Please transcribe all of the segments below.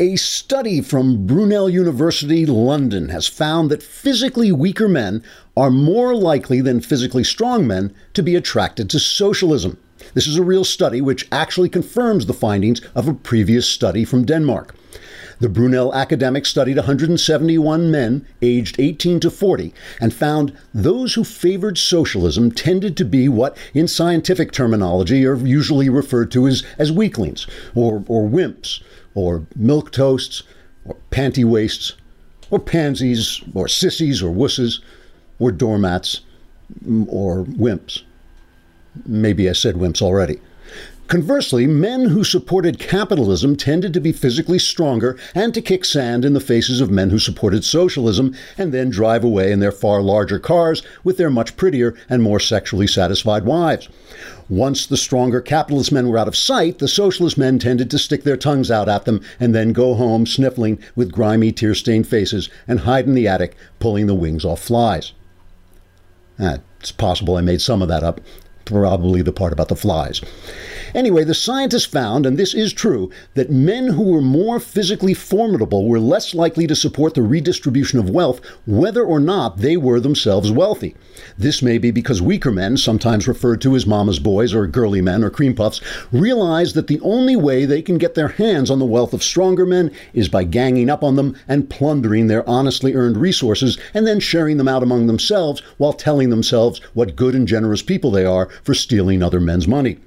A study from Brunel University, London, has found that physically weaker men are more likely than physically strong men to be attracted to socialism. This is a real study which actually confirms the findings of a previous study from Denmark. The Brunel academics studied 171 men aged 18 to 40 and found those who favored socialism tended to be what, in scientific terminology, are usually referred to as, as weaklings or, or wimps or milk toasts, or panty waists, or pansies, or sissies, or wusses, or doormats, or wimps. Maybe I said wimps already. Conversely, men who supported capitalism tended to be physically stronger and to kick sand in the faces of men who supported socialism and then drive away in their far larger cars with their much prettier and more sexually satisfied wives. Once the stronger capitalist men were out of sight, the socialist men tended to stick their tongues out at them and then go home sniffling with grimy, tear stained faces and hide in the attic, pulling the wings off flies. It's possible I made some of that up probably the part about the flies. Anyway, the scientists found, and this is true, that men who were more physically formidable were less likely to support the redistribution of wealth, whether or not they were themselves wealthy. This may be because weaker men, sometimes referred to as mama's boys or girly men or cream puffs, realize that the only way they can get their hands on the wealth of stronger men is by ganging up on them and plundering their honestly earned resources and then sharing them out among themselves while telling themselves what good and generous people they are for stealing other men's money.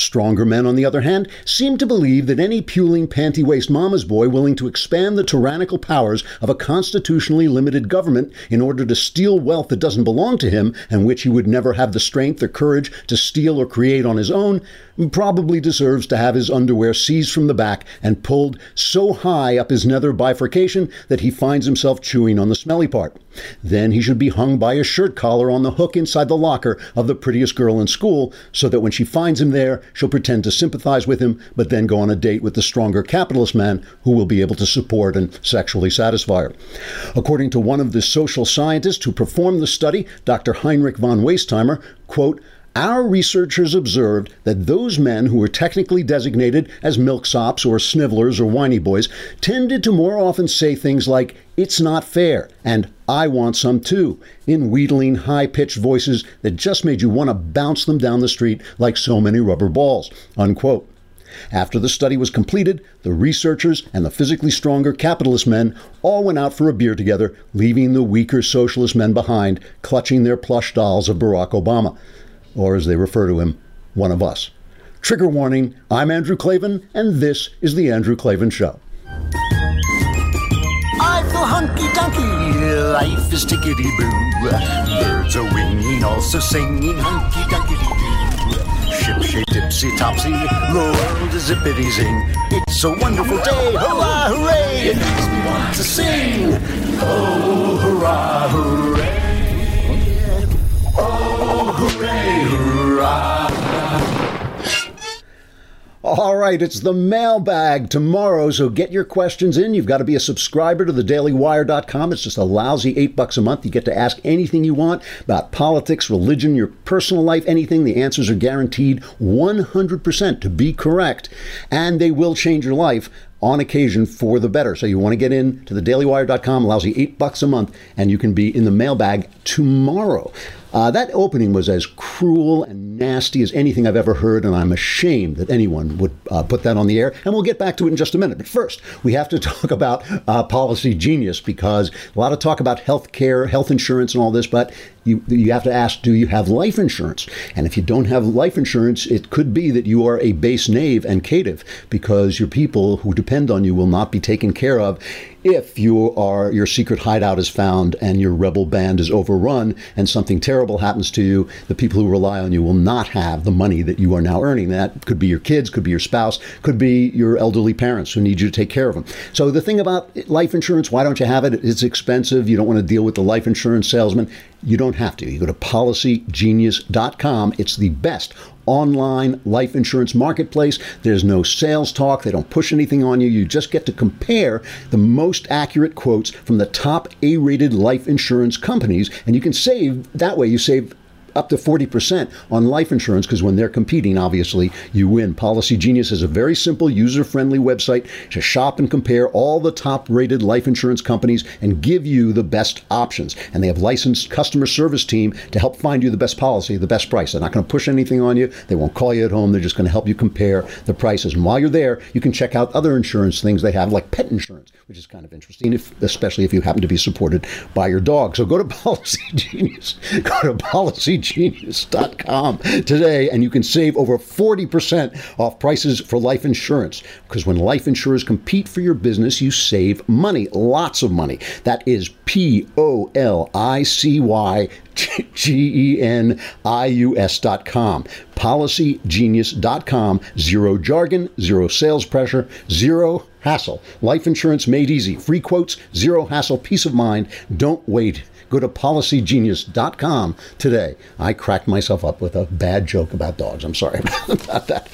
Stronger men, on the other hand, seem to believe that any puling, panty waist mama's boy willing to expand the tyrannical powers of a constitutionally limited government in order to steal wealth that doesn't belong to him and which he would never have the strength or courage to steal or create on his own probably deserves to have his underwear seized from the back and pulled so high up his nether bifurcation that he finds himself chewing on the smelly part. Then he should be hung by his shirt collar on the hook inside the locker of the prettiest girl in school, so that when she finds him there, she'll pretend to sympathize with him, but then go on a date with the stronger capitalist man who will be able to support and sexually satisfy her. According to one of the social scientists who performed the study, Dr. Heinrich von Westheimer, quote, our researchers observed that those men who were technically designated as milksops or snivellers or whiny boys tended to more often say things like, it's not fair, and I want some too, in wheedling, high pitched voices that just made you want to bounce them down the street like so many rubber balls. Unquote. After the study was completed, the researchers and the physically stronger capitalist men all went out for a beer together, leaving the weaker socialist men behind, clutching their plush dolls of Barack Obama or as they refer to him, one of us. Trigger warning I'm Andrew Klavan, and this is The Andrew Klavan Show. I feel hunky dunky, life is tickety boo. Birds are winging, also singing hunky dunky. Ship shape topsy, the world is zippity zing. It's a wonderful day, hurrah, hooray! It makes me want to sing. Oh, hurrah, hooray! Oh, hooray, hurrah. All right, it's the mailbag tomorrow, so get your questions in. You've got to be a subscriber to thedailywire.com. It's just a lousy eight bucks a month. You get to ask anything you want about politics, religion, your personal life, anything. The answers are guaranteed 100% to be correct, and they will change your life on occasion for the better. So you want to get in to thedailywire.com, you eight bucks a month, and you can be in the mailbag tomorrow. Uh, that opening was as cruel and nasty as anything I've ever heard, and I'm ashamed that anyone would uh, put that on the air. And we'll get back to it in just a minute. But first, we have to talk about uh, Policygenius because a lot of talk about health care, health insurance, and all this, but you, you have to ask do you have life insurance? And if you don't have life insurance, it could be that you are a base knave and caitiff because your people who depend on you will not be taken care of if you are your secret hideout is found and your rebel band is overrun and something terrible happens to you, the people who rely on you will not have the money that you are now earning. That could be your kids, could be your spouse, could be your elderly parents who need you to take care of them. So the thing about life insurance, why don't you have it? It's expensive. You don't want to deal with the life insurance salesman. You don't have to. You go to policygenius.com. It's the best online life insurance marketplace. There's no sales talk. They don't push anything on you. You just get to compare the most accurate quotes from the top A rated life insurance companies. And you can save, that way, you save up to 40% on life insurance because when they're competing, obviously, you win. Policy Genius is a very simple, user friendly website to shop and compare all the top rated life insurance companies and give you the best options. And they have licensed customer service team to help find you the best policy, the best price. They're not going to push anything on you. They won't call you at home. They're just going to help you compare the prices. And while you're there, you can check out other insurance things they have, like pet insurance, which is kind of interesting, if, especially if you happen to be supported by your dog. So go to Policy Genius. Go to policygenius.com today, and you can save over 40% off prices for life insurance. Because when life insurers compete for your business, you save money, lots of money. That is P O L I C Y G E N I U S.com. PolicyGenius.com. Zero jargon, zero sales pressure, zero hassle. Life insurance made easy. Free quotes, zero hassle, peace of mind. Don't wait. Go to policygenius.com today. I cracked myself up with a bad joke about dogs. I'm sorry about that.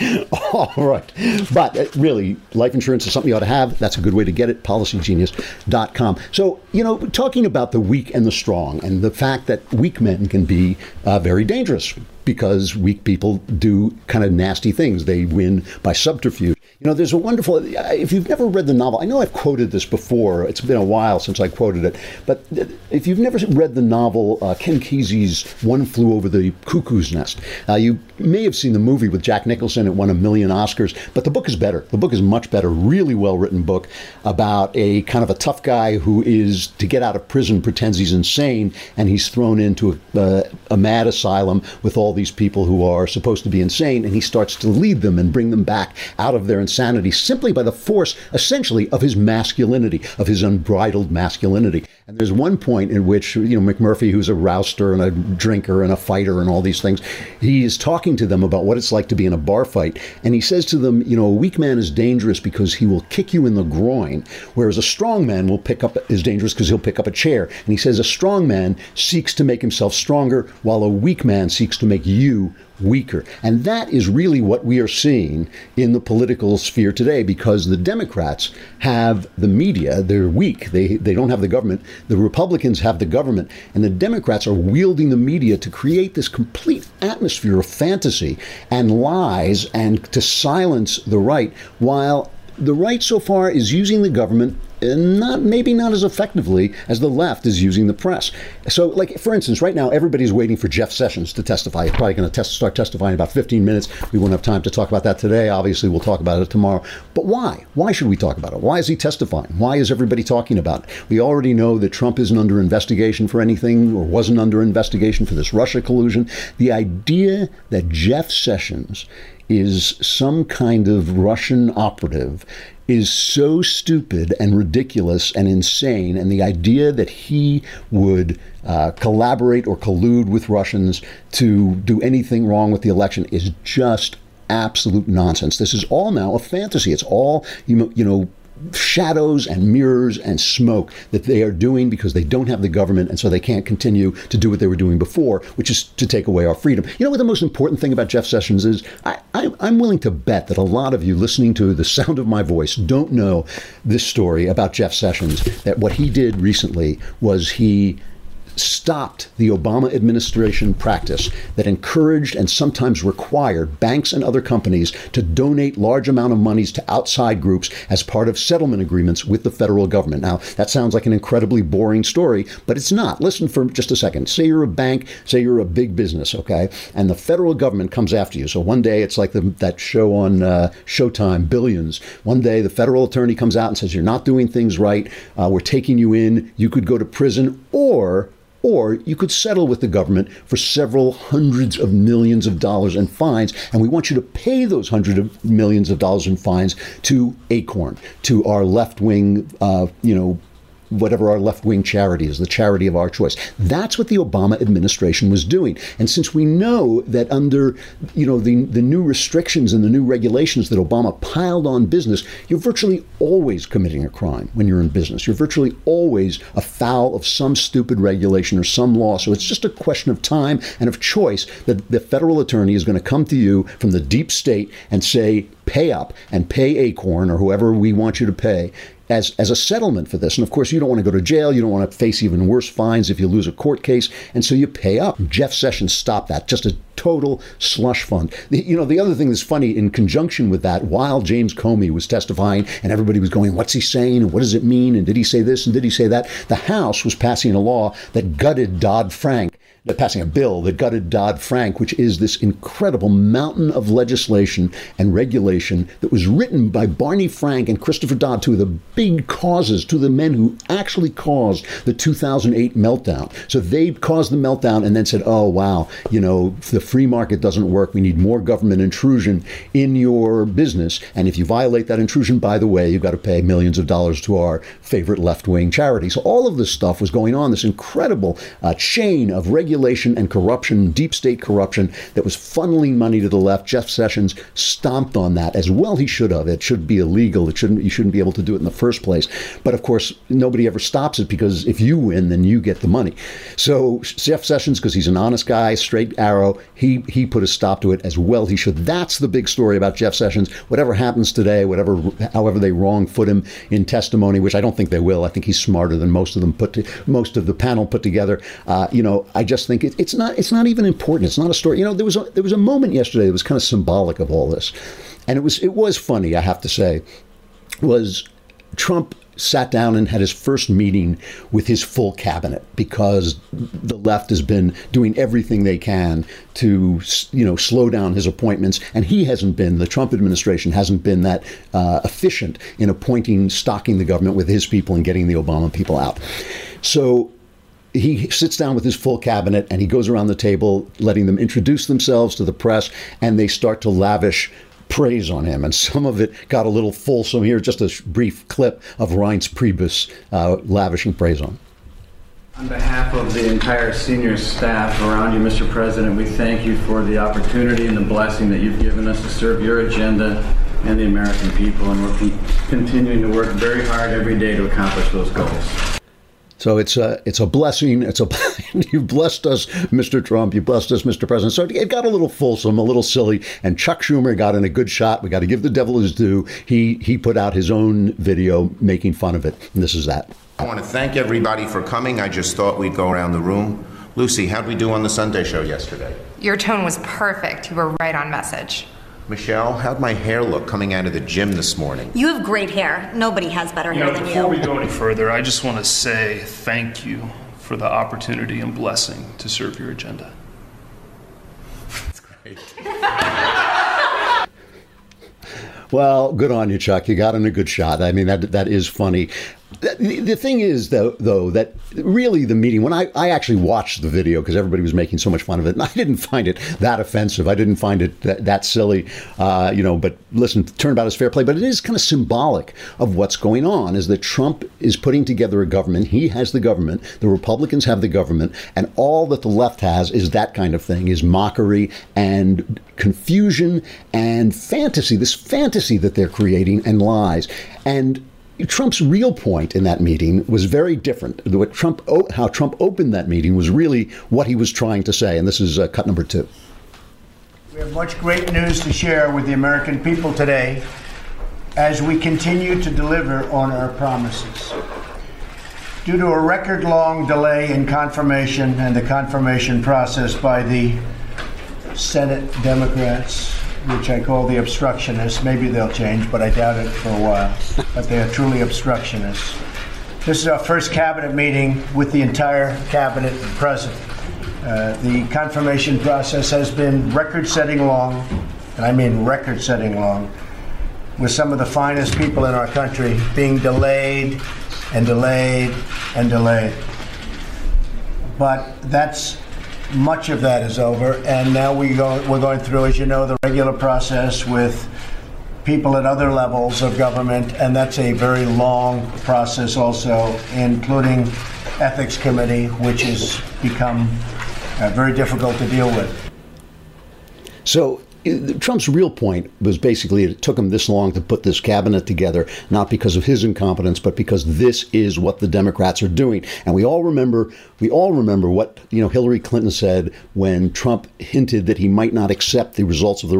All right. But uh, really, life insurance is something you ought to have. That's a good way to get it. Policygenius.com. So, you know, talking about the weak and the strong and the fact that weak men can be uh, very dangerous because weak people do kind of nasty things. They win by subterfuge. You know, there's a wonderful, if you've never read the novel, I know I've quoted this before. It's been a while since I quoted it. But if you've never read the novel, uh, Ken Kesey's One Flew Over the Cuckoo's Nest, uh, you may have seen the movie with Jack Nicholson. It won a million Oscars. But the book is better. The book is much better. Really well written book about a kind of a tough guy who is, to get out of prison, pretends he's insane and he's thrown into a, uh, a mad asylum with all these people who are supposed to be insane. And he starts to lead them and bring them back out of their insanity simply by the force, essentially, of his masculinity, of his unbridled masculinity. And there's one point in which, you know, McMurphy, who's a rouster and a drinker and a fighter and all these things, he is talking to them about what it's like to be in a bar fight. And he says to them, you know, a weak man is dangerous because he will kick you in the groin, whereas a strong man will pick up, is dangerous because he'll pick up a chair. And he says a strong man seeks to make himself stronger, while a weak man seeks to make you weaker. And that is really what we are seeing in the political sphere today because the Democrats have the media, they're weak, they, they don't have the government. The Republicans have the government, and the Democrats are wielding the media to create this complete atmosphere of fantasy and lies and to silence the right while the right so far is using the government not maybe not as effectively as the left is using the press. So, like for instance, right now everybody's waiting for Jeff Sessions to testify. He's probably going to test, start testifying in about 15 minutes. We won't have time to talk about that today. Obviously, we'll talk about it tomorrow. But why? Why should we talk about it? Why is he testifying? Why is everybody talking about it? We already know that Trump isn't under investigation for anything or wasn't under investigation for this Russia collusion. The idea that Jeff Sessions is some kind of Russian operative is so stupid and ridiculous and insane. And the idea that he would uh, collaborate or collude with Russians to do anything wrong with the election is just absolute nonsense. This is all now a fantasy. It's all you know, you know shadows and mirrors and smoke that they are doing because they don't have the government and so they can't continue to do what they were doing before, which is to take away our freedom. You know what the most important thing about Jeff Sessions is? I, I'm willing to bet that a lot of you listening to the sound of my voice don't know this story about Jeff Sessions, that what he did recently was he stopped the Obama administration practice that encouraged and sometimes required banks and other companies to donate large amount of monies to outside groups as part of settlement agreements with the federal government. Now, that sounds like an incredibly boring story, but it's not. Listen for just a second. Say you're a bank, say you're a big business, okay? And the federal government comes after you. So one day it's like the, that show on uh, Showtime, Billions. One day the federal attorney comes out and says, You're not doing things right. Uh, we're taking you in. You could go to prison or or you could settle with the government for several hundreds of millions of dollars in fines, and we want you to pay those hundreds of millions of dollars in fines to Acorn, to our left wing, uh, you know, whatever our left wing charity is, the charity of our choice. That's what the Obama administration was doing. And since we know that under you know the, the new restrictions and the new regulations that Obama piled on business, you're virtually always committing a crime when you're in business. You're virtually always a foul of some stupid regulation or some law. So it's just a question of time and of choice that the federal attorney is going to come to you from the deep state and say, pay up and pay Acorn or whoever we want you to pay as, as a settlement for this. And of course, you don't want to go to jail. You don't want to face even worse fines if you lose a court case. And so you pay up. Jeff Sessions stopped that. Just a total slush fund. The, you know, the other thing that's funny in conjunction with that, while James Comey was testifying and everybody was going, what's he saying? And what does it mean? And did he say this? And did he say that? The House was passing a law that gutted Dodd Frank passing a bill that gutted Dodd Frank, which is this incredible mountain of legislation and regulation that was written by Barney Frank and Christopher Dodd, two of the big causes, two of the men who actually caused the 2008 meltdown. So they caused the meltdown and then said, oh, wow, you know, the free market doesn't work. We need more government intrusion in your business. And if you violate that intrusion, by the way, you've got to pay millions of dollars to our favorite left wing charity. So all of this stuff was going on, this incredible uh, chain of regulation regulation and corruption, deep state corruption that was funneling money to the left. Jeff Sessions stomped on that as well. He should have. It should be illegal. It shouldn't. You shouldn't be able to do it in the first place. But of course, nobody ever stops it because if you win, then you get the money. So Jeff Sessions, because he's an honest guy, straight arrow, he he put a stop to it as well. He should. That's the big story about Jeff Sessions. Whatever happens today, whatever, however they wrong foot him in testimony, which I don't think they will. I think he's smarter than most of them put to, most of the panel put together. Uh, you know, I just think it, it's not it's not even important. It's not a story. You know, there was a, there was a moment yesterday that was kind of symbolic of all this, and it was it was funny. I have to say, was Trump sat down and had his first meeting with his full cabinet because the left has been doing everything they can to you know slow down his appointments and he hasn't been the Trump administration hasn't been that uh, efficient in appointing stocking the government with his people and getting the Obama people out so he sits down with his full cabinet and he goes around the table, letting them introduce themselves to the press, and they start to lavish praise on him. And some of it got a little fulsome. Here, just a brief clip of Reince Priebus uh, lavishing praise on. him. On behalf of the entire senior staff around you, Mr. President, we thank you for the opportunity and the blessing that you've given us to serve your agenda and the American people. And we're continuing to work very hard every day to accomplish those goals. So it's a it's a blessing. It's a you blessed us, Mr. Trump. You blessed us, Mr. President. So it got a little fulsome, a little silly, and Chuck Schumer got in a good shot. We got to give the devil his due. He he put out his own video making fun of it, and this is that. I want to thank everybody for coming. I just thought we'd go around the room. Lucy, how'd we do on the Sunday show yesterday? Your tone was perfect. You were right on message. Michelle, how'd my hair look coming out of the gym this morning? You have great hair. Nobody has better you hair know, than before you. Before we go any further, I just want to say thank you for the opportunity and blessing to serve your agenda. That's great. Well, good on you, Chuck. You got in a good shot. I mean, that that is funny. The, thing is, though, though, that really the meeting, when I, I actually watched the video because everybody was making so much fun of it, and I didn't find it that offensive. I didn't find it that, that silly, uh, you know, but listen, turnabout is fair play. But it is kind of symbolic of what's going on is that Trump is putting together a government. He has the government. The Republicans have the government. And all that the left has is that kind of thing, is mockery and confusion and fantasy, this fantasy that they're creating and lies. And Trump's real point in that meeting was very different. What Trump, how Trump opened that meeting was really what he was trying to say, and this is uh, cut number two. We have much great news to share with the American people today as we continue to deliver on our promises. Due to a record long delay in confirmation and the confirmation process by the Senate Democrats, which I call the obstructionists. Maybe they'll change, but I doubt it for a while. but they are truly obstructionists. This is our first cabinet meeting with the entire cabinet present. Uh, the confirmation process has been record setting long, and I mean record setting long, with some of the finest people in our country being delayed and delayed and delayed. But that's much of that is over, and now we go, we're going through, as you know, the regular process with people at other levels of government, and that's a very long process also, including ethics committee, which has become uh, very difficult to deal with. So Trump's real point was basically it took him this long to put this cabinet together, not because of his incompetence, but because this is what the Democrats are doing. And we all remember, we all remember what you know Hillary Clinton said when Trump hinted that he might not accept the results of the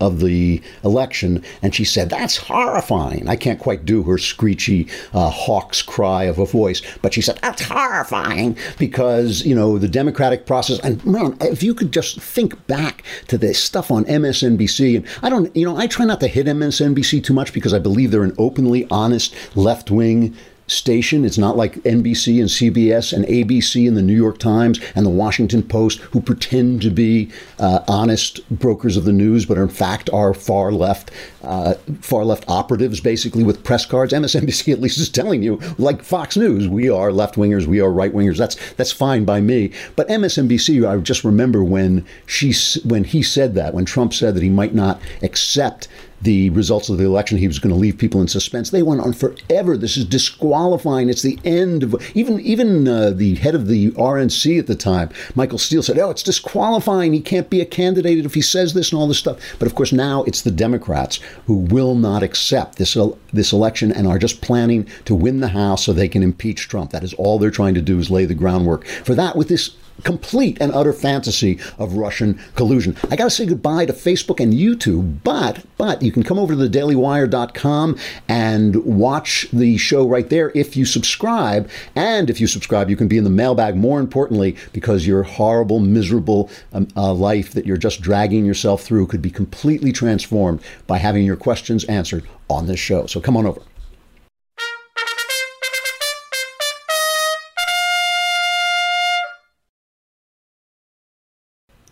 of the election, and she said, That's horrifying. I can't quite do her screechy uh, hawk's cry of a voice, but she said, That's horrifying because, you know, the democratic process. And man, if you could just think back to this stuff on MSNBC, and I don't, you know, I try not to hit MSNBC too much because I believe they're an openly honest left wing station. It's not like NBC and CBS and ABC and the New York Times and the Washington Post who pretend to be uh, honest brokers of the news, but in fact are far left, uh, far left operatives, basically with press cards. MSNBC at least is telling you, like Fox News, we are left wingers, we are right wingers. That's that's fine by me. But MSNBC, I just remember when she when he said that, when Trump said that he might not accept the results of the election. He was going to leave people in suspense. They went on forever. This is disqualifying. It's the end of even even uh, the head of the RNC at the time, Michael Steele, said, "Oh, it's disqualifying. He can't be a candidate if he says this and all this stuff." But of course, now it's the Democrats who will not accept this this election and are just planning to win the House so they can impeach Trump. That is all they're trying to do is lay the groundwork for that with this complete and utter fantasy of Russian collusion. I got to say goodbye to Facebook and YouTube, but but you can come over to thedailywire.com and watch the show right there if you subscribe. And if you subscribe, you can be in the mailbag. More importantly, because your horrible, miserable um, uh, life that you're just dragging yourself through could be completely transformed by having your questions answered on this show. So come on over.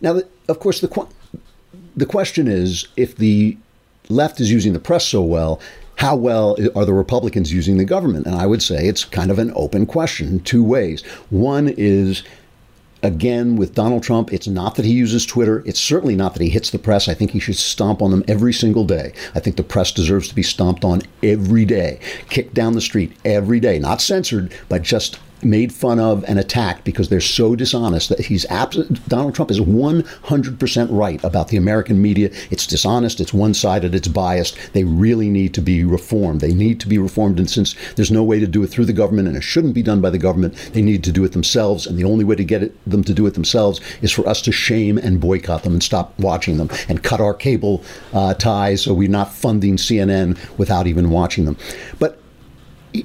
Now, of course, the the question is if the left is using the press so well, how well are the Republicans using the government? And I would say it's kind of an open question, two ways. One is again with Donald Trump, it's not that he uses Twitter. It's certainly not that he hits the press. I think he should stomp on them every single day. I think the press deserves to be stomped on every day, kicked down the street every day, not censored, but just made fun of and attacked because they're so dishonest that he's abs- Donald Trump is 100% right about the American media. It's dishonest, it's one-sided, it's biased. They really need to be reformed. They need to be reformed and since there's no way to do it through the government and it shouldn't be done by the government, they need to do it themselves and the only way to get it, them to do it themselves is for us to shame and boycott them and stop watching them and cut our cable uh, ties so we're not funding CNN without even watching them. But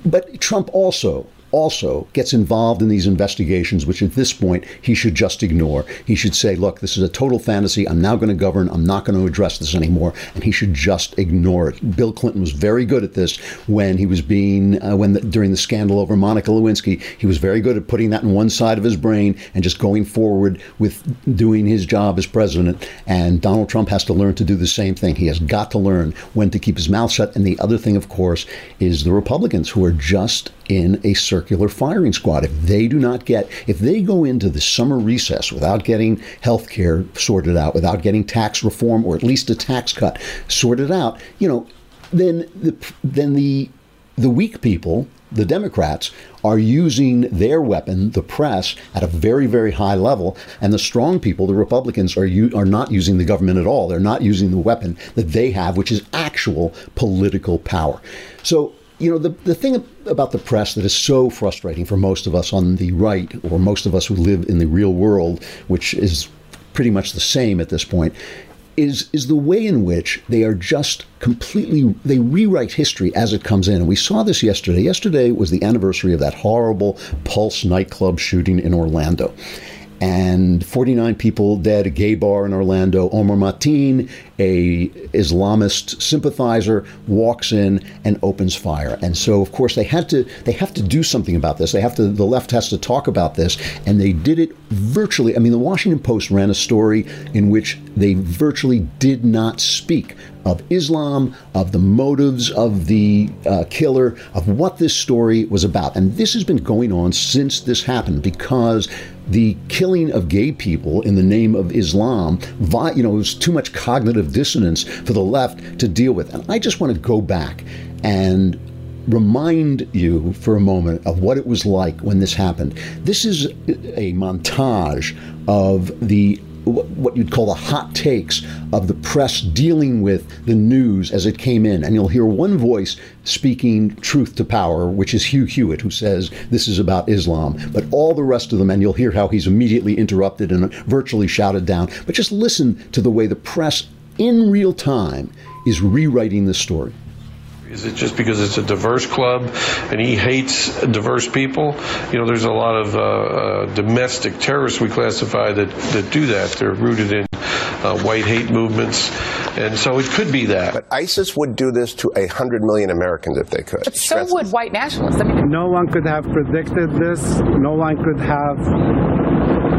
but Trump also also gets involved in these investigations, which at this point he should just ignore. He should say, look, this is a total fantasy. I'm now going to govern. I'm not going to address this anymore. And he should just ignore it. Bill Clinton was very good at this when he was being, uh, when the, during the scandal over Monica Lewinsky, he was very good at putting that in one side of his brain and just going forward with doing his job as president. And Donald Trump has to learn to do the same thing. He has got to learn when to keep his mouth shut. And the other thing, of course, is the Republicans who are just in a circular firing squad. If they do not get, if they go into the summer recess without getting health care sorted out, without getting tax reform or at least a tax cut sorted out, you know, then the then the the weak people, the Democrats, are using their weapon, the press, at a very, very high level, and the strong people, the Republicans, are u- are not using the government at all. They're not using the weapon that they have, which is actual political power. So you know, the, the thing about the press that is so frustrating for most of us on the right, or most of us who live in the real world, which is pretty much the same at this point, is is the way in which they are just completely they rewrite history as it comes in. And we saw this yesterday. Yesterday was the anniversary of that horrible Pulse nightclub shooting in Orlando and 49 people dead, a gay bar in Orlando. Omar Mateen, a Islamist sympathizer, walks in and opens fire. And so, of course, they had to they have to do something about this. They have to the left has to talk about this, and they did it virtually. I mean, the Washington Post ran a story in which they virtually did not speak of Islam, of the motives of the uh, killer, of what this story was about. And this has been going on since this happened because the killing of gay people in the name of Islam, you know, it was too much cognitive dissonance for the left to deal with. And I just want to go back and remind you for a moment of what it was like when this happened. This is a montage of the what you'd call the hot takes of the press dealing with the news as it came in. And you'll hear one voice speaking truth to power, which is Hugh Hewitt, who says this is about Islam. But all the rest of them, and you'll hear how he's immediately interrupted and virtually shouted down. But just listen to the way the press in real time is rewriting the story. Is it just because it's a diverse club and he hates diverse people? You know, there's a lot of uh, uh, domestic terrorists we classify that, that do that. They're rooted in uh, white hate movements. And so it could be that. But ISIS would do this to a hundred million Americans if they could. But so would white nationalists. I mean, no one could have predicted this. No one could have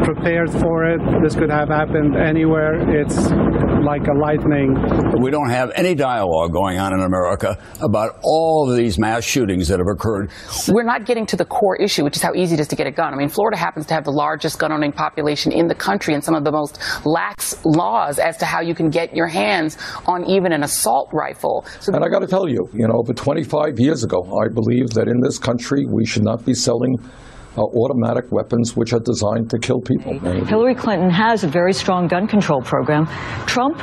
prepared for it. This could have happened anywhere. It's like a lightning. We don't have any dialogue going on in America about all of these mass shootings that have occurred. We're not getting to the core issue, which is how easy it is to get a gun. I mean, Florida happens to have the largest gun owning population in the country and some of the most lax laws as to how you can get your hands on even an assault rifle. So and I got to tell you, you know, over 25 years ago, I believe that in this country we should not be selling uh, automatic weapons which are designed to kill people. Hillary Clinton has a very strong gun control program. Trump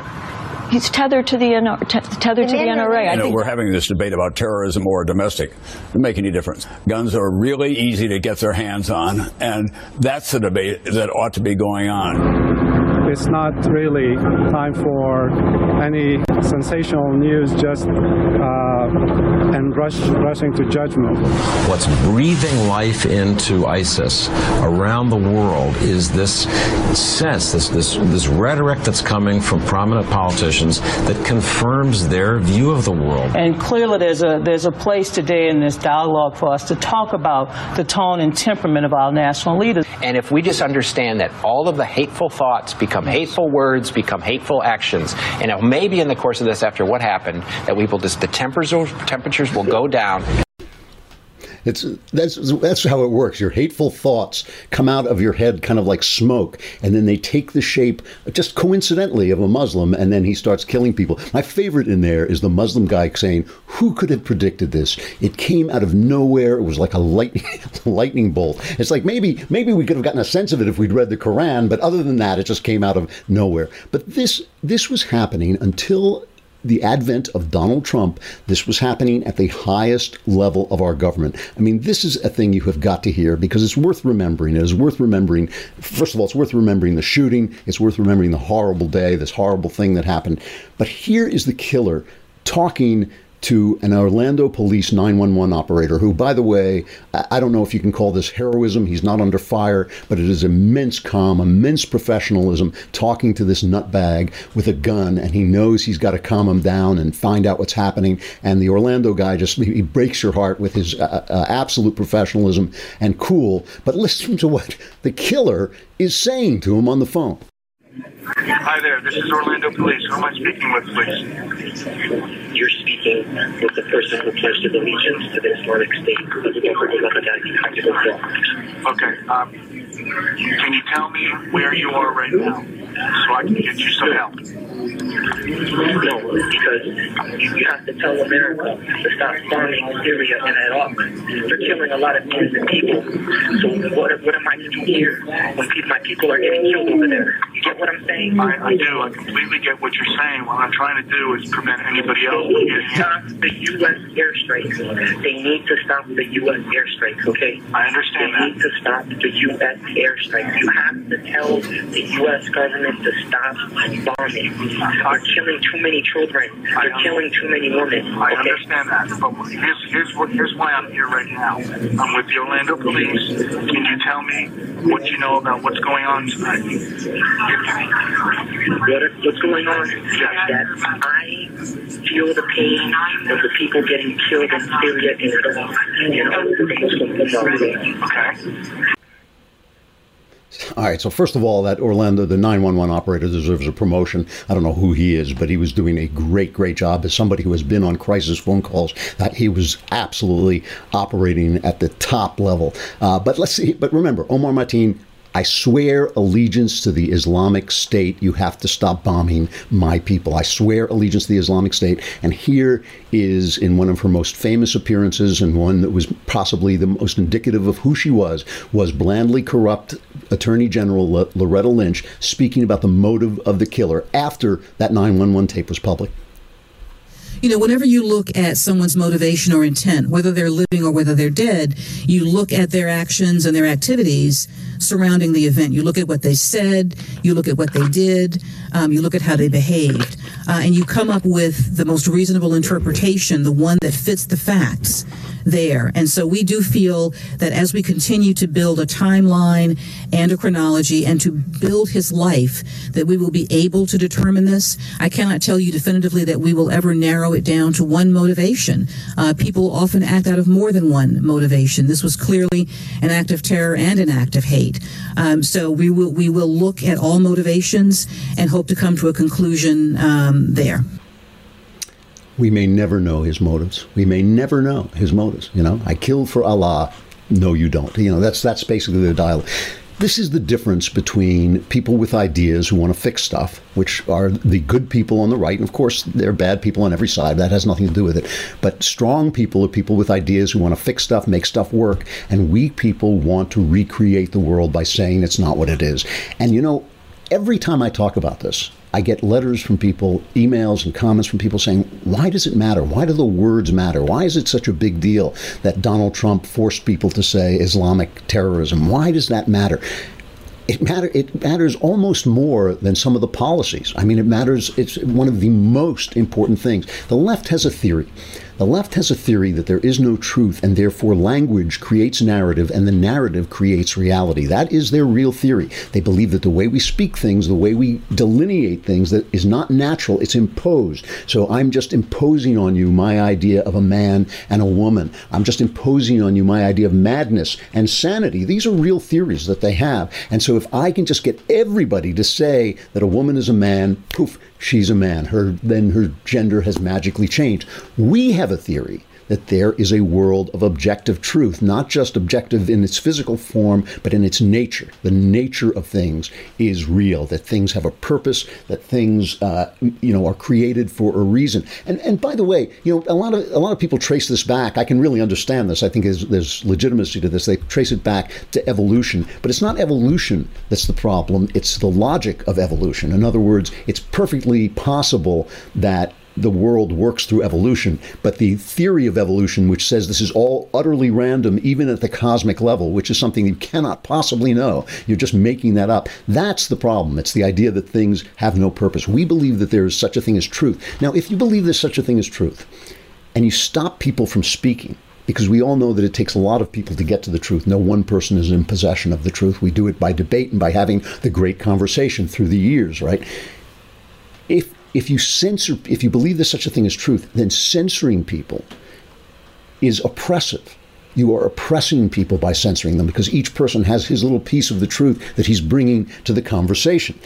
he's tethered to the NRA, tethered to the NRA. You know, we're having this debate about terrorism or domestic. Doesn't make any difference. Guns are really easy to get their hands on, and that's the debate that ought to be going on it's not really time for any sensational news just uh, Um, and rush, rushing to judgment. What's breathing life into ISIS around the world is this sense, this, this, this rhetoric that's coming from prominent politicians that confirms their view of the world. And clearly there's a, there's a place today in this dialogue for us to talk about the tone and temperament of our national leaders. And if we just understand that all of the hateful thoughts become hateful words, become hateful actions, and maybe in the course of this, after what happened, that we will just the temperatures temperatures will go down. It's that's that's how it works. Your hateful thoughts come out of your head kind of like smoke, and then they take the shape, just coincidentally, of a Muslim, and then he starts killing people. My favorite in there is the Muslim guy saying, "Who could have predicted this? It came out of nowhere. It was like a lightning lightning bolt." It's like maybe maybe we could have gotten a sense of it if we'd read the Quran, but other than that, it just came out of nowhere. But this this was happening until the advent of Donald Trump, this was happening at the highest level of our government. I mean, this is a thing you have got to hear because it's worth remembering. It is worth remembering. First of all, it's worth remembering the shooting. It's worth remembering the horrible day, this horrible thing that happened. But here is the killer talking to an Orlando police 911 operator who, by the way, I don't know if you can call this heroism. He's not under fire, but it is immense calm, immense professionalism talking to this nutbag with a gun, and he knows he's got to calm him down and find out what's happening. And the Orlando guy just he breaks your heart with his uh, uh, absolute professionalism and cool. But listen to what the killer is saying to him on the phone. Hi there, this is Orlando Police. Who am I speaking with, please? You're speaking with the person who pledged allegiance to the Islamic State of the government of Baghdadi, Okay, um, can you tell me where you are right now so I can get you some help? No, because you have to tell America to stop bombing Syria and Iraq. They're killing a lot of innocent people. So what, what am I to do here when people, my people are getting killed over there? You get what I'm saying? I, I do. I completely get what you're saying. What I'm trying to do is prevent anybody else from getting Stop the U.S. airstrikes. They need to stop the U.S. airstrikes, okay? I understand they that. They need to stop the U.S. airstrikes. You have to tell the U.S. government to stop bombing. They're killing too many children. They're killing too many women. I understand that, but here's here's what here's why I'm here right now. I'm with the Orlando Police. Can you tell me what you know about what's going on tonight? What what's going on? Yes. That I feel the pain of the people getting killed in Syria and Iraq and other things. Okay. All right. So first of all, that Orlando, the 911 operator, deserves a promotion. I don't know who he is, but he was doing a great, great job as somebody who has been on crisis phone calls. That he was absolutely operating at the top level. Uh, but let's see. But remember, Omar Mateen I swear allegiance to the Islamic State. You have to stop bombing my people. I swear allegiance to the Islamic State. And here is in one of her most famous appearances and one that was possibly the most indicative of who she was, was blandly corrupt Attorney General Loretta Lynch speaking about the motive of the killer after that 911 tape was public. You know, whenever you look at someone's motivation or intent, whether they're living or whether they're dead, you look at their actions and their activities surrounding the event. You look at what they said, you look at what they did, um, you look at how they behaved, uh, and you come up with the most reasonable interpretation, the one that fits the facts there. And so we do feel that as we continue to build a timeline and a chronology and to build his life, that we will be able to determine this. I cannot tell you definitively that we will ever narrow it down to one motivation. Uh, people often act out of more than one motivation. This was clearly an act of terror and an act of hate. Um, so we will we will look at all motivations and hope to come to a conclusion um, there. We may never know his motives. We may never know his motives. You know, I killed for Allah. No, you don't. You know, that's that's basically the dialogue. This is the difference between people with ideas who want to fix stuff, which are the good people on the right. And of course, there are bad people on every side. That has nothing to do with it. But strong people are people with ideas who want to fix stuff, make stuff work. And weak people want to recreate the world by saying it's not what it is. And you know, every time I talk about this, I get letters from people, emails and comments from people saying, why does it matter? Why do the words matter? Why is it such a big deal that Donald Trump forced people to say Islamic terrorism? Why does that matter? It, matter, it matters almost more than some of the policies. I mean, it matters, it's one of the most important things. The left has a theory. The left has a theory that there is no truth, and therefore language creates narrative, and the narrative creates reality. That is their real theory. They believe that the way we speak things, the way we delineate things, that is not natural, it's imposed. So I'm just imposing on you my idea of a man and a woman. I'm just imposing on you my idea of madness and sanity. These are real theories that they have. And so if I can just get everybody to say that a woman is a man, poof, she's a man. Her then her gender has magically changed. We have a theory that there is a world of objective truth, not just objective in its physical form, but in its nature. The nature of things is real. That things have a purpose. That things, uh, you know, are created for a reason. And and by the way, you know, a lot of a lot of people trace this back. I can really understand this. I think there's, there's legitimacy to this. They trace it back to evolution, but it's not evolution that's the problem. It's the logic of evolution. In other words, it's perfectly possible that the world works through evolution, but the theory of evolution, which says this is all utterly random, even at the cosmic level, which is something you cannot possibly know, you're just making that up. That's the problem. It's the idea that things have no purpose. We believe that there is such a thing as truth. Now, if you believe there's such a thing as truth, and you stop people from speaking, because we all know that it takes a lot of people to get to the truth. No one person is in possession of the truth. We do it by debate and by having the great conversation through the years, right? If if you censor, if you believe there's such a thing as truth, then censoring people is oppressive. You are oppressing people by censoring them because each person has his little piece of the truth that he's bringing to the conversation.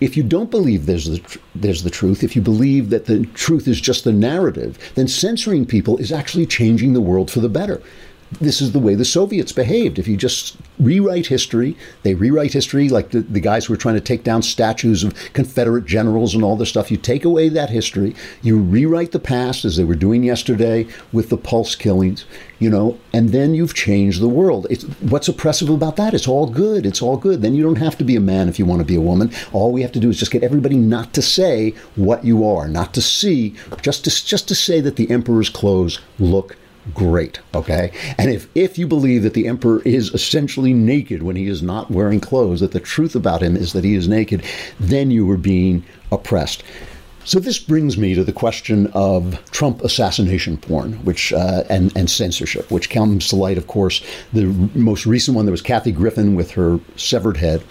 If you don't believe there's the, tr- there's the truth, if you believe that the truth is just the narrative, then censoring people is actually changing the world for the better this is the way the Soviets behaved. If you just rewrite history, they rewrite history like the, the guys who were trying to take down statues of Confederate generals and all this stuff. You take away that history, you rewrite the past as they were doing yesterday with the pulse killings, you know, and then you've changed the world. It's, what's oppressive about that? It's all good. It's all good. Then you don't have to be a man if you want to be a woman. All we have to do is just get everybody not to say what you are, not to see, just to, just to say that the emperor's clothes look great okay? And if if you believe that the emperor is essentially naked when he is not wearing clothes that the truth about him is that he is naked then you are being oppressed. So this brings me to the question of Trump assassination porn, which uh, and and censorship, which comes to light. Of course, the most recent one. There was Kathy Griffin with her severed head,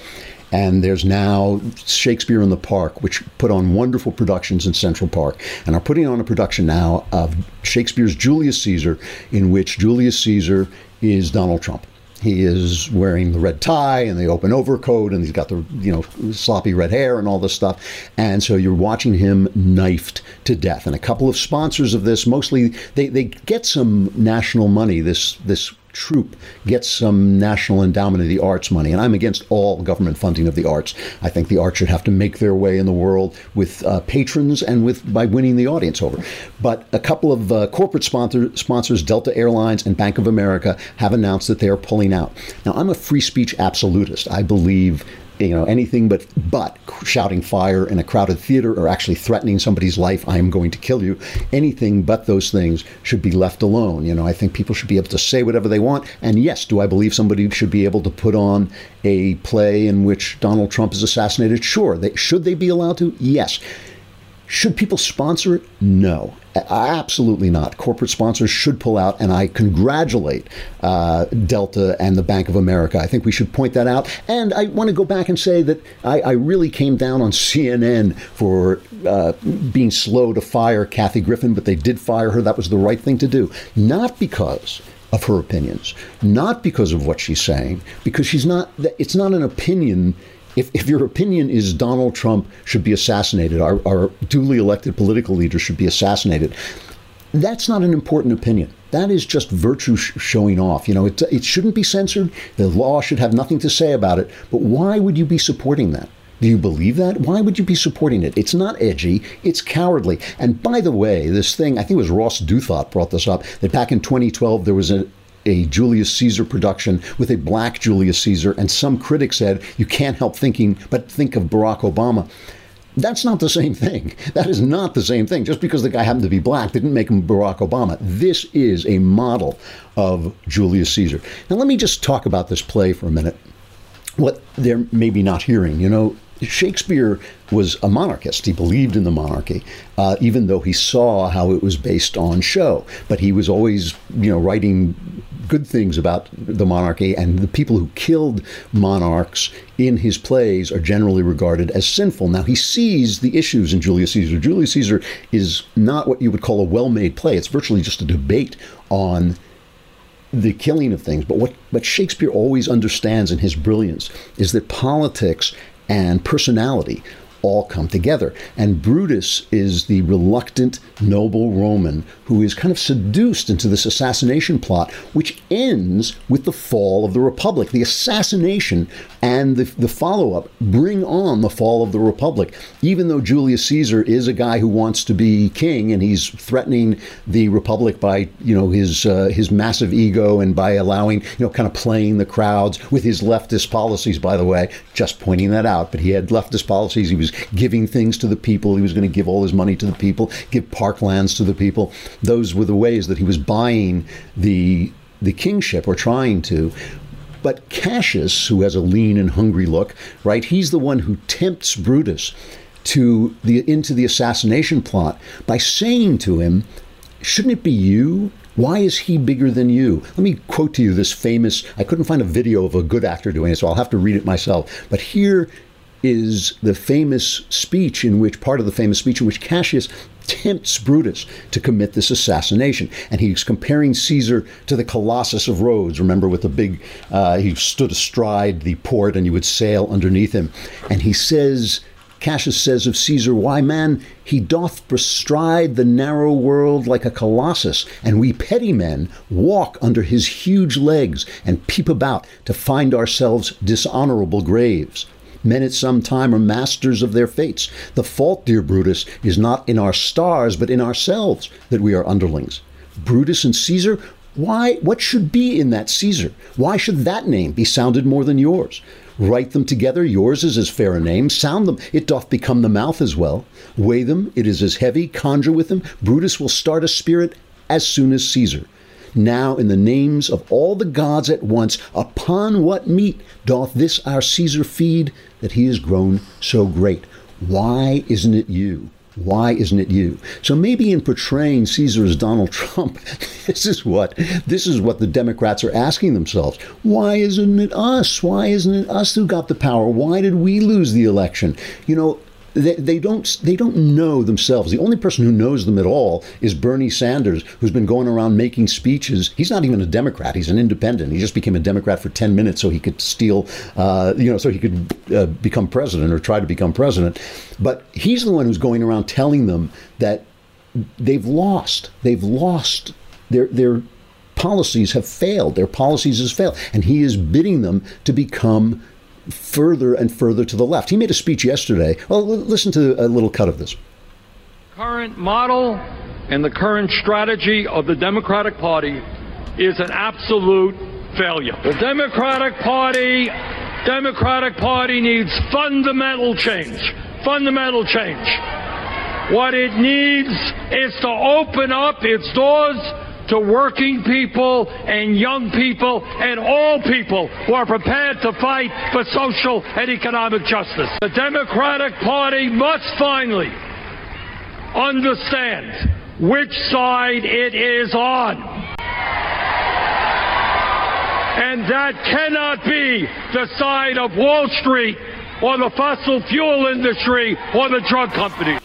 and there's now Shakespeare in the Park, which put on wonderful productions in Central Park, and are putting on a production now of Shakespeare's Julius Caesar, in which Julius Caesar is Donald Trump. He is wearing the red tie and the open overcoat, and he's got the you know sloppy red hair and all this stuff. And so you're watching him knifed to death. And a couple of sponsors of this, mostly they, they get some national money. This this troupe gets some national endowment of the arts money. And i'm against all government funding of the arts. I think the arts should have to make their way in the world with uh, patrons and with by winning the audience over. But a couple of uh, corporate sponsor, sponsors delta airlines and bank of america have announced that they are pulling out. Now i'm a free speech absolutist. I believe you know anything but but shouting fire in a crowded theater or actually threatening somebody's life i am going to kill you anything but those things should be left alone. You know i think people should be able to say whatever they want. And yes do i believe somebody should be able to put on a play in which donald trump is assassinated? Sure. They should they be allowed to? Yes should people sponsor it? No, absolutely not. Corporate sponsors should pull out, and I congratulate uh, Delta and the Bank of America. I think we should point that out. And I want to go back and say that I, I really came down on CNN for uh, being slow to fire Kathy Griffin, but they did fire her. That was the right thing to do. Not because of her opinions, not because of what she's saying, because she's not, it's not an opinion if, if your opinion is Donald Trump should be assassinated, our, our duly elected political leader should be assassinated, that's not an important opinion. That is just virtue sh- showing off. You know, it, it shouldn't be censored. The law should have nothing to say about it. But why would you be supporting that? Do you believe that? Why would you be supporting it? It's not edgy, it's cowardly. And by the way, this thing, I think it was Ross Douthat brought this up, that back in 2012 there was a, a Julius Caesar production with a black Julius Caesar, and some critics said you can't help thinking but think of Barack Obama. That's not the same thing. That is not the same thing. Just because the guy happened to be black didn't make him Barack Obama. This is a model of Julius Caesar. Now, let me just talk about this play for a minute. What they're maybe not hearing. You know, Shakespeare was a monarchist. He believed in the monarchy, uh, even though he saw how it was based on show. But he was always, you know, writing good things about the monarchy, and the people who killed monarchs in his plays are generally regarded as sinful. Now, he sees the issues in Julius Caesar. Julius Caesar is not what you would call a well made play, it's virtually just a debate on the killing of things. But what, what Shakespeare always understands in his brilliance is that politics and personality all come together. And Brutus is the reluctant, noble Roman who is kind of seduced into this assassination plot, which ends with the fall of the Republic. The assassination and the, the follow up bring on the fall of the Republic. Even though Julius Caesar is a guy who wants to be king and he's threatening the Republic by, you know, his, uh, his massive ego and by allowing, you know, kind of playing the crowds with his leftist policies, by the way, just pointing that out. But he had leftist policies. He was giving things to the people. He was going to give all his money to the people, give parklands to the people. Those were the ways that he was buying the the kingship or trying to. But Cassius, who has a lean and hungry look, right? He's the one who tempts Brutus to the into the assassination plot by saying to him, "Shouldn't it be you? Why is he bigger than you? Let me quote to you this famous, I couldn't find a video of a good actor doing it, so I'll have to read it myself. But here is the famous speech in which, part of the famous speech in which Cassius tempts Brutus to commit this assassination. And he's comparing Caesar to the Colossus of Rhodes. Remember, with the big, uh, he stood astride the port and you would sail underneath him. And he says, Cassius says of Caesar, Why, man, he doth bestride the narrow world like a colossus, and we petty men walk under his huge legs and peep about to find ourselves dishonorable graves. Men at some time are masters of their fates. The fault, dear Brutus, is not in our stars, but in ourselves that we are underlings. Brutus and Caesar, why, what should be in that Caesar? Why should that name be sounded more than yours? Write them together, yours is as fair a name. Sound them, it doth become the mouth as well. Weigh them, it is as heavy. Conjure with them, Brutus will start a spirit as soon as Caesar. Now, in the names of all the gods at once, upon what meat doth this our Caesar feed, that he is grown so great? Why isn't it you? Why isn't it you? So maybe in portraying Caesar as Donald Trump, this is what this is what the Democrats are asking themselves. Why isn't it us? Why isn't it us who got the power? Why did we lose the election? You know, they, they don't they don't know themselves. The only person who knows them at all is Bernie Sanders, who's been going around making speeches. He's not even a Democrat; he's an independent. He just became a Democrat for ten minutes so he could steal, uh, you know, so he could uh, become president or try to become president. But he's the one who's going around telling them that they've lost. They've lost their their policies have failed. Their policies has failed, and he is bidding them to become further and further to the left. He made a speech yesterday. Well, listen to a little cut of this. Current model and the current strategy of the Democratic Party is an absolute failure. The Democratic Party Democratic Party needs fundamental change. Fundamental change. What it needs is to open up its doors to working people and young people and all people who are prepared to fight for social and economic justice. The Democratic Party must finally understand which side it is on. And that cannot be the side of Wall Street or the fossil fuel industry or the drug companies.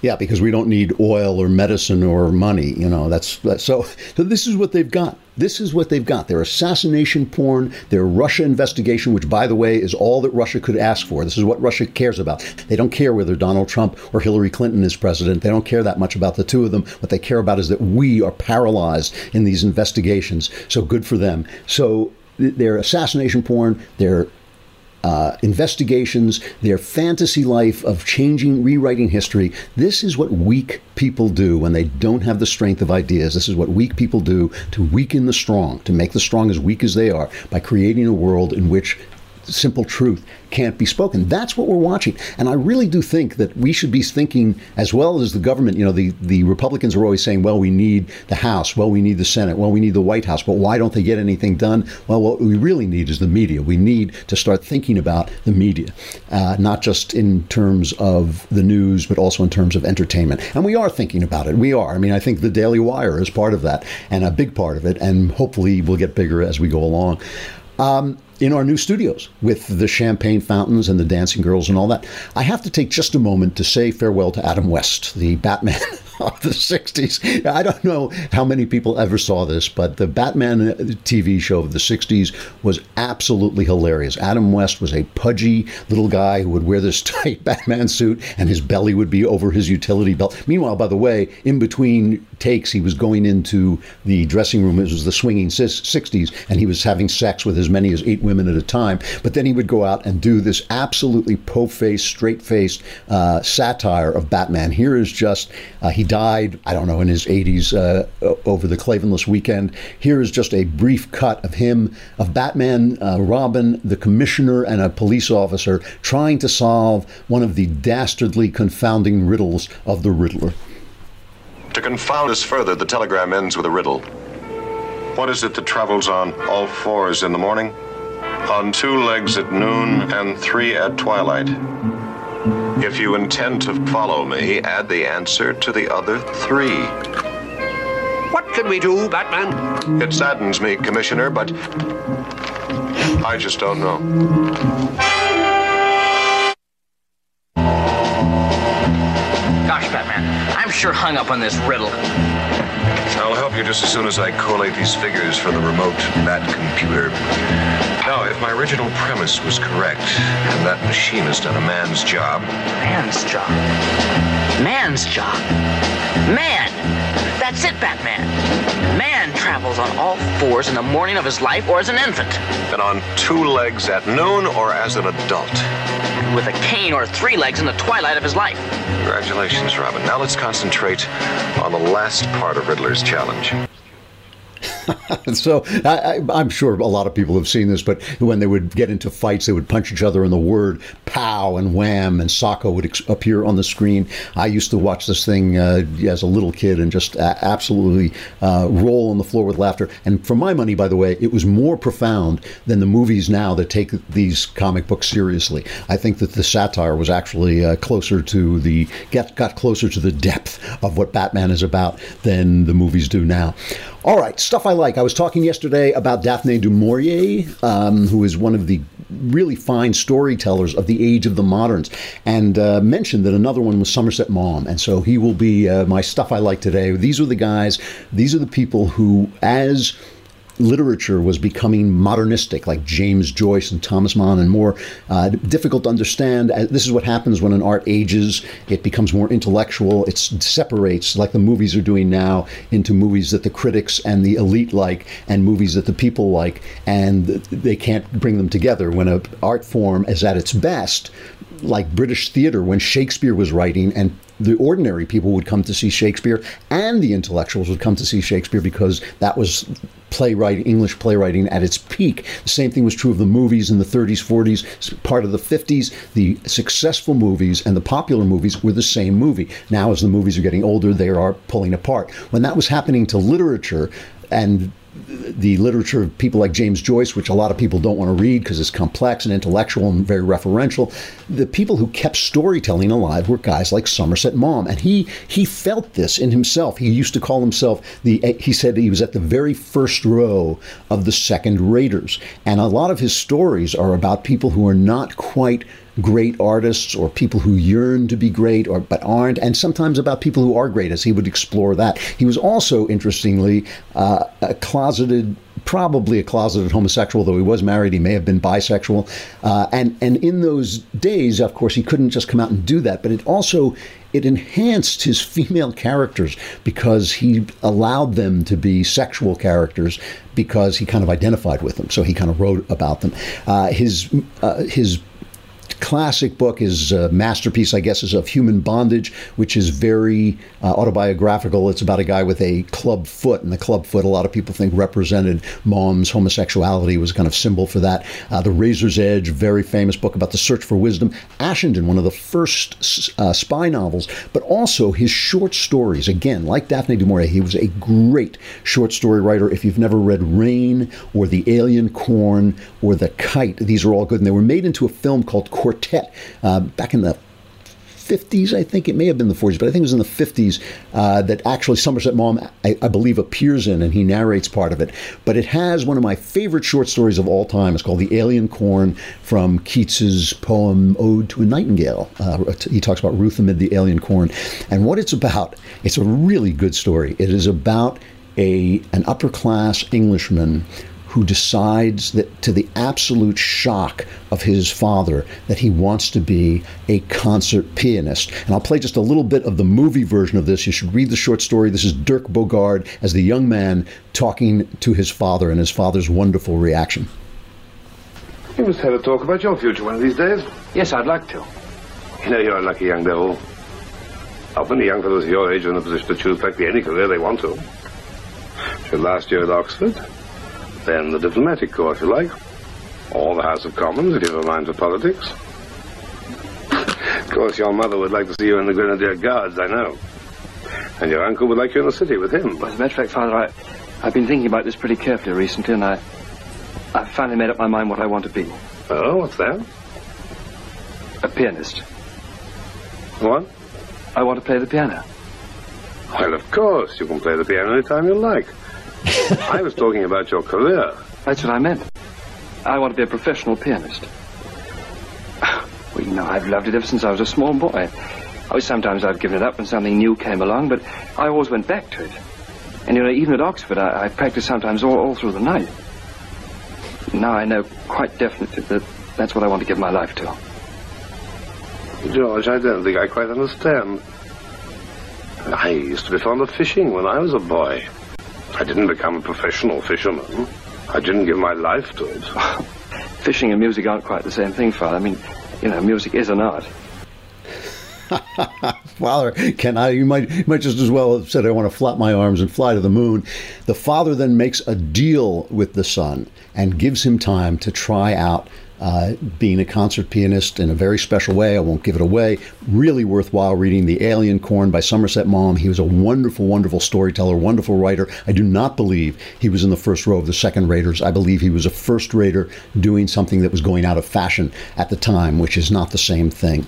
Yeah, because we don't need oil or medicine or money. You know, that's, that's so. So this is what they've got. This is what they've got. Their assassination porn, their Russia investigation, which, by the way, is all that Russia could ask for. This is what Russia cares about. They don't care whether Donald Trump or Hillary Clinton is president. They don't care that much about the two of them. What they care about is that we are paralyzed in these investigations. So good for them. So their assassination porn, their uh, investigations, their fantasy life of changing, rewriting history. This is what weak people do when they don't have the strength of ideas. This is what weak people do to weaken the strong, to make the strong as weak as they are, by creating a world in which simple truth can't be spoken. That's what we're watching. And I really do think that we should be thinking, as well as the government, you know, the, the Republicans are always saying, well, we need the House, well, we need the Senate, well, we need the White House, but why don't they get anything done? Well, what we really need is the media. We need to start thinking about the media, uh, not just in terms of the news, but also in terms of entertainment. And we are thinking about it. We are. I mean, I think the Daily Wire is part of that and a big part of it, and hopefully will get bigger as we go along. Um, in our new studios with the champagne fountains and the dancing girls and all that. I have to take just a moment to say farewell to Adam West, the Batman of the 60s. I don't know how many people ever saw this, but the Batman TV show of the 60s was absolutely hilarious. Adam West was a pudgy little guy who would wear this tight Batman suit and his belly would be over his utility belt. Meanwhile, by the way, in between takes, he was going into the dressing room. It was the swinging 60s, and he was having sex with as many as eight women at a time. But then he would go out and do this absolutely po-faced, straight-faced uh, satire of Batman. Here is just uh, he died, I don't know, in his 80s uh, over the Klavanless weekend. Here is just a brief cut of him, of Batman, uh, Robin, the commissioner, and a police officer trying to solve one of the dastardly confounding riddles of the Riddler. To confound us further, the telegram ends with a riddle. What is it that travels on all fours in the morning, on two legs at noon, and three at twilight? If you intend to follow me, add the answer to the other three. What can we do, Batman? It saddens me, Commissioner, but I just don't know. Gosh, Batman, I'm sure hung up on this riddle. I'll help you just as soon as I collate these figures for the remote Bat computer. Now, if my original premise was correct, and that machine has done a man's job. Man's job. Man's job. Man! That's it, Batman. Man travels on all fours in the morning of his life or as an infant. And on two legs at noon or as an adult. With a cane or three legs in the twilight of his life. Congratulations, Robin. Now let's concentrate on the last part of Riddler's challenge. so I, am sure a lot of people have seen this, but when they would get into fights, they would punch each other, and the word "pow" and "wham" and "socko" would ex- appear on the screen. I used to watch this thing uh, as a little kid and just a- absolutely uh, roll on the floor with laughter. And for my money, by the way, it was more profound than the movies now that take these comic books seriously. I think that the satire was actually uh, closer to the get got closer to the depth of what Batman is about than the movies do now. All right, stuff I like. I was talking yesterday about Daphne du Maurier, um, who is one of the really fine storytellers of the age of the moderns, and uh, mentioned that another one was Somerset Maugham. And so he will be uh, my stuff I like today. These are the guys, these are the people who, as literature was becoming modernistic, like James Joyce and Thomas Mann, and more uh, difficult to understand. Uh, this is what happens when an art ages; it becomes more intellectual. It separates, like the movies are doing now, into movies that the critics and the elite like, and movies that the people like, and they can't bring them together. When an art form is at its best, like British theater when Shakespeare was writing and the ordinary people would come to see Shakespeare and the intellectuals would come to see Shakespeare because that was playwriting, English playwriting at its peak. The same thing was true of the movies in the 30s, 40s, part of the 50s. The successful movies and the popular movies were the same movie. Now, as the movies are getting older, they are pulling apart. When that was happening to literature, and the literature of people like James Joyce, which a lot of people don't want to read because it's complex and intellectual and very referential. The people who kept storytelling alive were guys like Somerset Maugham, and he he felt this in himself. He used to call himself the. He said he was at the very first row of the second raters, and a lot of his stories are about people who are not quite great artists or people who yearn to be great or but aren't and sometimes about people who are great as he would explore that he was also interestingly uh, a closeted probably a closeted homosexual, though he was married. He may have been bisexual, uh, and and in those days, of course, he couldn't just come out and do that. But it also it enhanced his female characters because he allowed them to be sexual characters because he kind of identified with them. So he kind of wrote about them. Uh, his uh, his classic book, his uh, masterpiece, I guess, is of Human Bondage, which is very uh, autobiographical. It's about a guy with a club foot, and the club foot, a lot of people think represented Maugham's homosexuality, was kind of symbol for that. Uh, the Razor's Edge, very famous book about the search for wisdom. Ashenden, one of the first uh, spy novels, but also his short stories. Again, like Daphne du Maurier, he was a great short story writer. If you've never read Rain or The Alien Corn or The Kite, these are all good, and they were made into a film called quartet uh, back in the 50s, I think it may have been the 40s, but I think it was in the 50s uh, that actually Somerset Maugham, I, I, believe, appears in and he narrates part of it. But it has one of my favorite short stories of all time. It's called The Alien Corn from Keats's poem Ode to a Nightingale. Uh, he talks about Ruth amid the alien corn. And what it's about, it's a really good story. It is about a, an upper class Englishman who decides that, to the absolute shock of his father, that he wants to be a concert pianist. And I'll play just a little bit of the movie version of this. You should read the short story. This is Dirk Bogarde as the young man talking to his father and his father's wonderful reaction. You must have a talk about your future one of these days. Yes, I'd like to. You know, you're a lucky young devil. Often the young fellows of your age are in a position to choose practically any career they want to. Your last year at Oxford, then the diplomatic corps, if you like. Or the House of Commons, if you have a mind for politics. of course, your mother would like to see you in the Grenadier Guards, I know. And your uncle would like you in the city with him. Well, as a matter of fact, Father, I, I've been thinking about this pretty carefully recently, and I, I've finally made up my mind what I want to be. Oh, what's that? A pianist. What? I want to play the piano. Well, of course, you can play the piano anytime you like. I was talking about your career. That's what I meant. I want to be a professional pianist. Well, you know, I've loved it ever since I was a small boy. Oh, sometimes I've given it up when something new came along, but I always went back to it. And, you know, even at Oxford, I, I practiced sometimes all, all through the night. Now I know quite definitely that that's what I want to give my life to. George, I don't think I quite understand. I used to be fond of fishing when I was a boy. I didn't become a professional fisherman. I didn't give my life to it. Fishing and music aren't quite the same thing, Father. I mean, you know, music is an art. father, can I? You might, you might just as well have said, I want to flap my arms and fly to the moon. The father then makes a deal with the son and gives him time to try out uh, being a concert pianist in a very special way. I won't give it away. Really worthwhile reading The Alien Corn by Somerset Maugham. He was a wonderful, wonderful storyteller, wonderful writer. I do not believe he was in the first row of the second raters. I believe he was a first rater doing something that was going out of fashion at the time, which is not the same thing.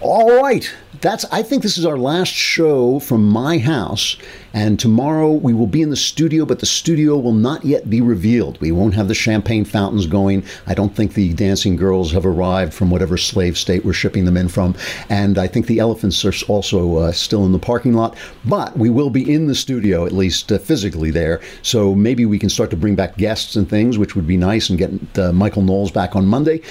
All right that's I think this is our last show from my house. And tomorrow we will be in the studio, but the studio will not yet be revealed. We won't have the champagne fountains going. I don't think the dancing girls have arrived from whatever slave state we're shipping them in from. And I think the elephants are also uh, still in the parking lot. But we will be in the studio, at least uh, physically there. So maybe we can start to bring back guests and things, which would be nice, and get uh, Michael Knowles back on Monday.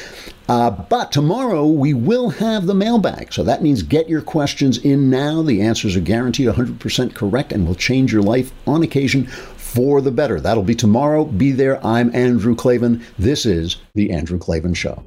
Uh, but tomorrow we will have the mailbag. So that means get your questions in now. The answers are guaranteed 100% correct and will change your life on occasion for the better. That'll be tomorrow. Be there. I'm Andrew Klavan. This is The Andrew Klavan Show.